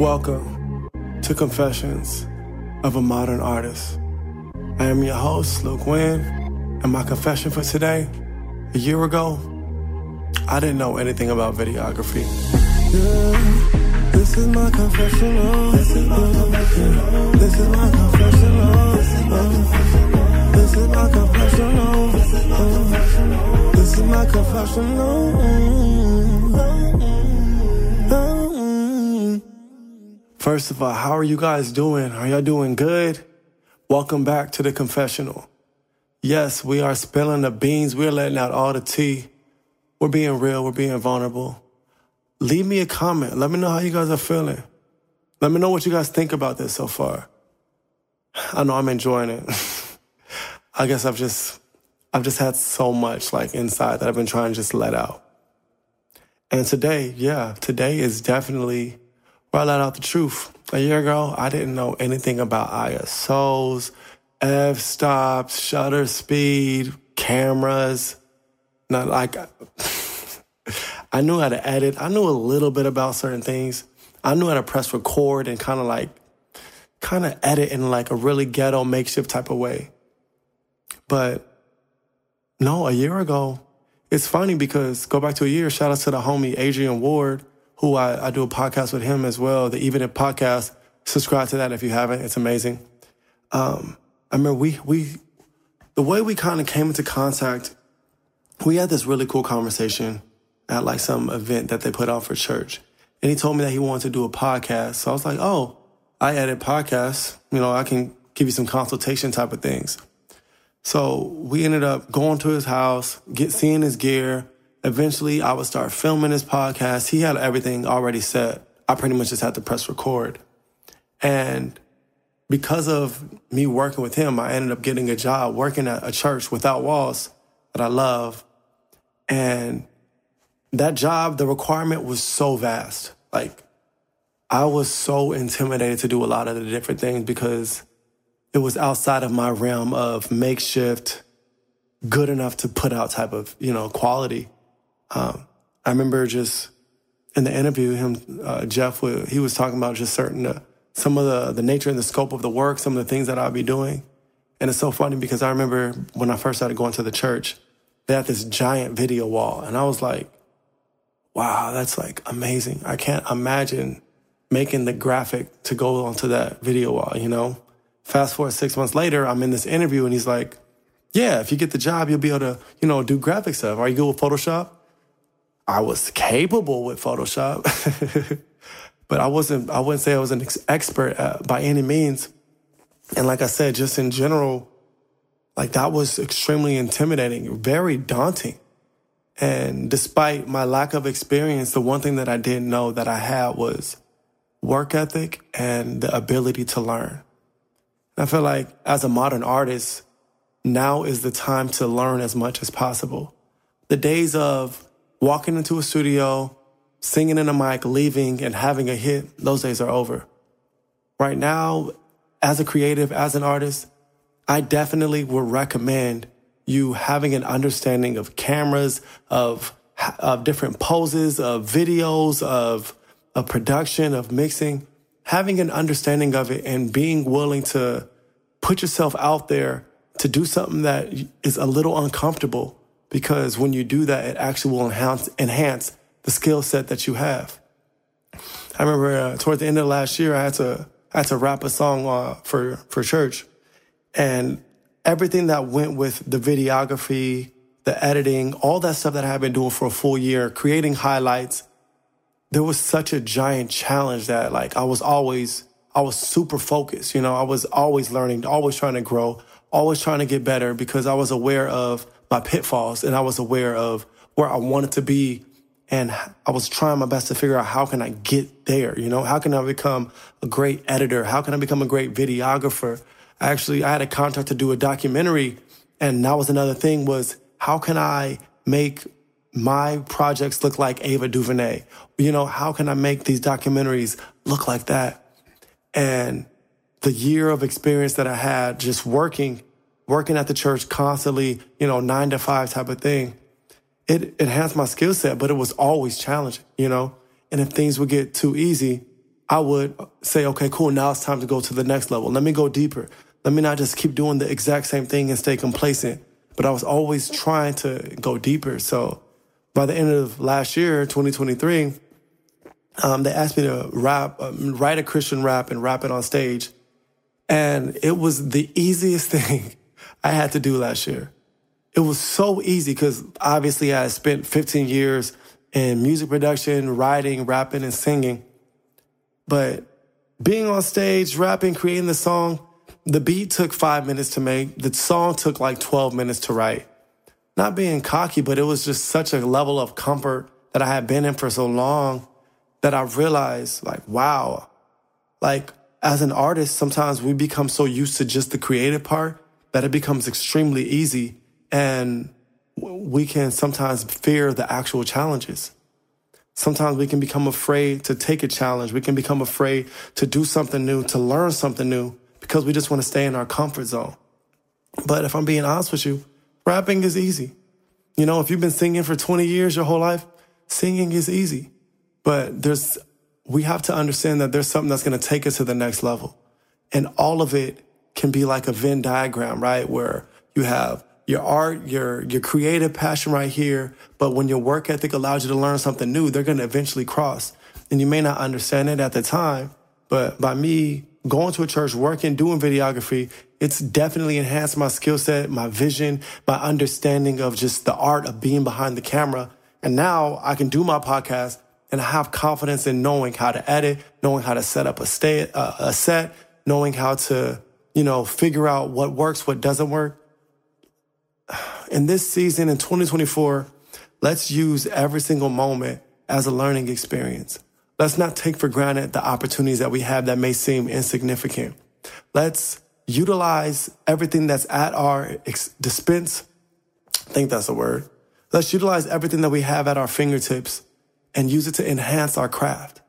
Welcome to Confessions of a Modern Artist. I am your host, Luke Wynn, and my confession for today a year ago, I didn't know anything about videography. Yeah, this is my confessional. Oh. This is my confessional. Oh. This is my confessional. Oh. This is my confessional. This is my confessional. First of all, how are you guys doing? Are y'all doing good? Welcome back to the confessional. Yes, we are spilling the beans. We're letting out all the tea. We're being real. We're being vulnerable. Leave me a comment. Let me know how you guys are feeling. Let me know what you guys think about this so far. I know I'm enjoying it. I guess I've just, I've just had so much like inside that I've been trying to just let out. And today, yeah, today is definitely where I let out the truth. A year ago, I didn't know anything about ISOs, f stops, shutter speed, cameras. Not like I knew how to edit. I knew a little bit about certain things. I knew how to press record and kind of like kind of edit in like a really ghetto makeshift type of way. But no, a year ago, it's funny because go back to a year, shout out to the homie Adrian Ward, who I, I do a podcast with him as well, the Even It podcast. Subscribe to that if you haven't. It's amazing. Um, I remember we, we, the way we kind of came into contact, we had this really cool conversation at like some event that they put on for church. And he told me that he wanted to do a podcast. So I was like, oh, I edit podcasts. You know, I can give you some consultation type of things. So we ended up going to his house, get seeing his gear. Eventually, I would start filming his podcast. He had everything already set. I pretty much just had to press record. And because of me working with him, I ended up getting a job working at a church without walls that I love. And that job, the requirement was so vast. Like, I was so intimidated to do a lot of the different things because it was outside of my realm of makeshift, good enough to put out type of, you know, quality. Um, I remember just in the interview, him, uh, Jeff, he was talking about just certain, uh, some of the, the nature and the scope of the work, some of the things that I'll be doing. And it's so funny because I remember when I first started going to the church, they had this giant video wall. And I was like, wow, that's like amazing. I can't imagine making the graphic to go onto that video wall, you know? Fast forward six months later, I'm in this interview and he's like, yeah, if you get the job, you'll be able to, you know, do graphic stuff. Are you good with Photoshop? I was capable with Photoshop, but I wasn't, I wouldn't say I was an ex- expert at, by any means. And like I said, just in general, like that was extremely intimidating, very daunting. And despite my lack of experience, the one thing that I didn't know that I had was work ethic and the ability to learn. I feel like as a modern artist, now is the time to learn as much as possible. The days of walking into a studio, singing in a mic, leaving and having a hit, those days are over. Right now, as a creative, as an artist, I definitely would recommend you having an understanding of cameras, of, of different poses, of videos, of, of production, of mixing, having an understanding of it and being willing to put yourself out there to do something that is a little uncomfortable because when you do that, it actually will enhance, enhance the skill set that you have. I remember uh, toward the end of last year, I had to, I had to rap a song uh, for, for church and everything that went with the videography, the editing, all that stuff that I had been doing for a full year, creating highlights, there was such a giant challenge that like I was always, I was super focused. You know, I was always learning, always trying to grow, always trying to get better because I was aware of my pitfalls and I was aware of where I wanted to be. And I was trying my best to figure out how can I get there? You know, how can I become a great editor? How can I become a great videographer? Actually, I had a contract to do a documentary and that was another thing was how can I make my projects look like Ava DuVernay? You know, how can I make these documentaries look like that? And the year of experience that I had just working, working at the church constantly, you know, nine to five type of thing, it enhanced my skill set, but it was always challenging, you know? And if things would get too easy, I would say, okay, cool, now it's time to go to the next level. Let me go deeper. Let me not just keep doing the exact same thing and stay complacent. But I was always trying to go deeper. So by the end of last year, 2023, um, they asked me to rap, um, write a Christian rap and rap it on stage. And it was the easiest thing I had to do last year. It was so easy because obviously I spent 15 years in music production, writing, rapping, and singing. But being on stage, rapping, creating the song, the beat took five minutes to make. The song took like 12 minutes to write. Not being cocky, but it was just such a level of comfort that I had been in for so long that I realized, like, wow, like as an artist, sometimes we become so used to just the creative part that it becomes extremely easy and we can sometimes fear the actual challenges. Sometimes we can become afraid to take a challenge. We can become afraid to do something new, to learn something new because we just want to stay in our comfort zone. But if I'm being honest with you, rapping is easy. You know, if you've been singing for 20 years, your whole life, singing is easy. But there's, we have to understand that there's something that's going to take us to the next level. And all of it can be like a Venn diagram, right? Where you have your art, your, your creative passion right here. But when your work ethic allows you to learn something new, they're going to eventually cross. And you may not understand it at the time, but by me going to a church, working, doing videography, it's definitely enhanced my skill set, my vision, my understanding of just the art of being behind the camera. And now I can do my podcast and I have confidence in knowing how to edit, knowing how to set up a, stay, uh, a set, knowing how to, you know, figure out what works, what doesn't work. In this season in 2024, let's use every single moment as a learning experience. Let's not take for granted the opportunities that we have that may seem insignificant. Let's utilize everything that's at our ex- dispense. I think that's a word. Let's utilize everything that we have at our fingertips and use it to enhance our craft.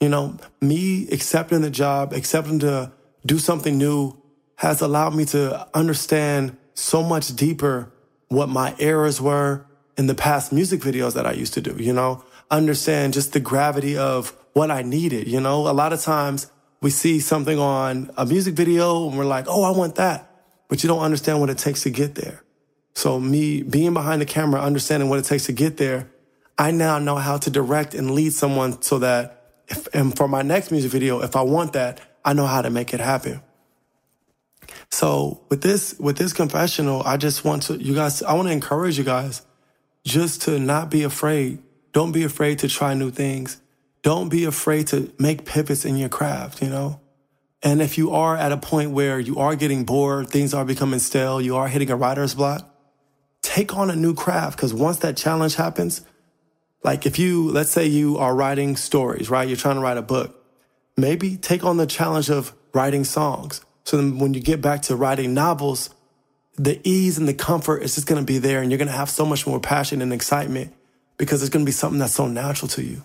You know, me accepting the job, accepting to do something new has allowed me to understand so much deeper what my errors were in the past music videos that I used to do, you know, understand just the gravity of what I needed. You know, a lot of times we see something on a music video and we're like, oh, I want that. But you don't understand what it takes to get there. So me being behind the camera, understanding what it takes to get there, I now know how to direct and lead someone so that if, and for my next music video, if I want that, I know how to make it happen. So with this, with this confessional, I just want to, you guys, I want to encourage you guys just to not be afraid. Don't be afraid to try new things don't be afraid to make pivots in your craft, you know? And if you are at a point where you are getting bored, things are becoming stale, you are hitting a writer's block, take on a new craft. Cause once that challenge happens, like if you, let's say you are writing stories, right? You're trying to write a book. Maybe take on the challenge of writing songs. So then when you get back to writing novels, the ease and the comfort is just going to be there and you're going to have so much more passion and excitement because it's going to be something that's so natural to you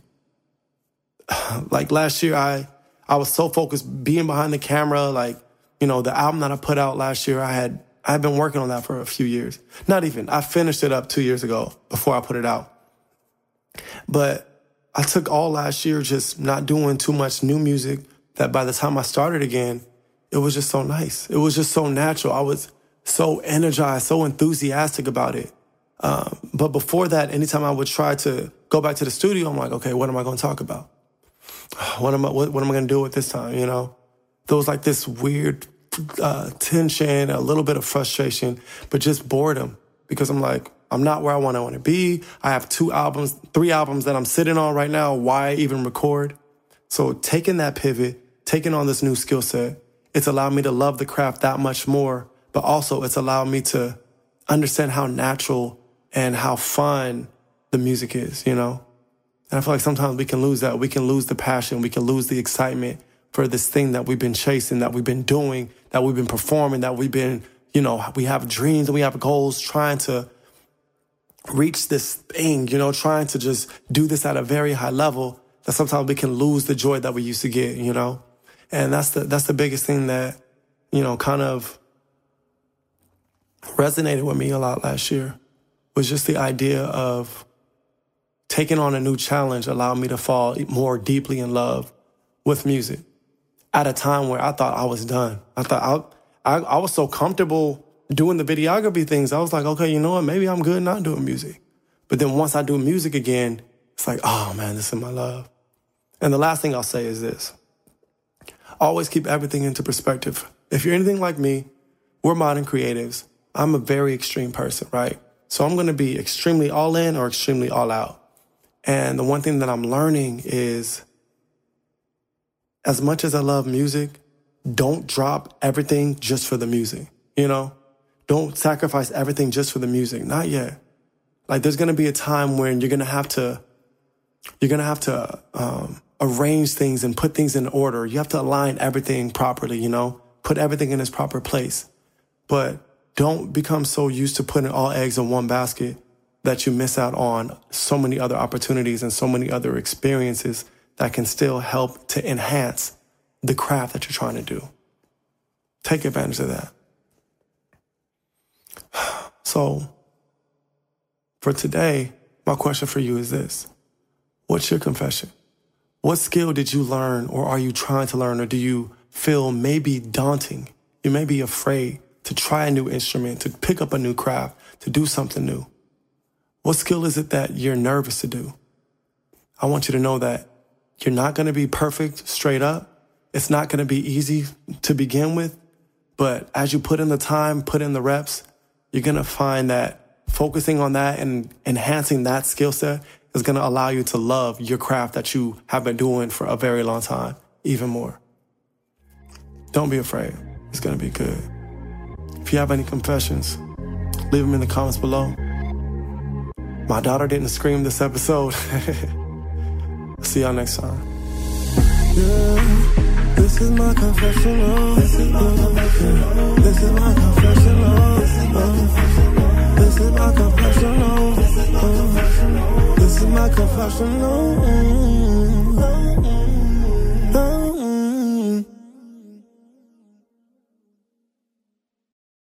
like last year, I I was so focused being behind the camera. Like you know, the album that I put out last year, I had I had been working on that for a few years. Not even I finished it up two years ago before I put it out. But I took all last year just not doing too much new music. That by the time I started again, it was just so nice. It was just so natural. I was so energized, so enthusiastic about it. Um, but before that, anytime I would try to go back to the studio, I'm like, okay, what am I going to talk about? what am I, what, what am I going to do with this time? You know, there was like this weird uh, tension, a little bit of frustration, but just boredom because I'm like, I'm not where I want to want to be. I have two albums, three albums that I'm sitting on right now. Why even record? So taking that pivot, taking on this new skill set, it's allowed me to love the craft that much more, but also it's allowed me to understand how natural and how fun the music is, you know? And I feel like sometimes we can lose that. We can lose the passion. We can lose the excitement for this thing that we've been chasing, that we've been doing, that we've been performing, that we've been, you know, we have dreams and we have goals trying to reach this thing, you know, trying to just do this at a very high level that sometimes we can lose the joy that we used to get, you know? And that's the, that's the biggest thing that, you know, kind of resonated with me a lot last year was just the idea of taking on a new challenge allowed me to fall more deeply in love with music at a time where I thought I was done. I thought I, I, I was so comfortable doing the videography things. I was like, okay, you know what? Maybe I'm good not doing music. But then once I do music again, it's like, oh man, this is my love. And the last thing I'll say is this. Always keep everything into perspective. If you're anything like me, we're modern creatives. I'm a very extreme person, right? So I'm going to be extremely all in or extremely all out. And the one thing that I'm learning is as much as I love music, don't drop everything just for the music. You know, don't sacrifice everything just for the music. Not yet. Like there's going to be a time when you're going to have to, you're going to have to, um, arrange things and put things in order. You have to align everything properly, you know, put everything in its proper place. But don't become so used to putting all eggs in one basket that you miss out on so many other opportunities and so many other experiences that can still help to enhance the craft that you're trying to do. Take advantage of that. So, for today, my question for you is this What's your confession? What skill did you learn, or are you trying to learn, or do you feel maybe daunting? You may be afraid to try a new instrument, to pick up a new craft, to do something new. What skill is it that you're nervous to do? I want you to know that you're not going to be perfect straight up. It's not going to be easy to begin with. But as you put in the time, put in the reps, you're going to find that focusing on that and enhancing that skill set is going to allow you to love your craft that you have been doing for a very long time even more. Don't be afraid. It's going to be good. If you have any confessions, leave them in the comments below. My daughter didn't scream this episode. See y'all next time. Yeah, this is my confessional. This is my confessional. This is my confessional. This is my confessional. This is my confessional.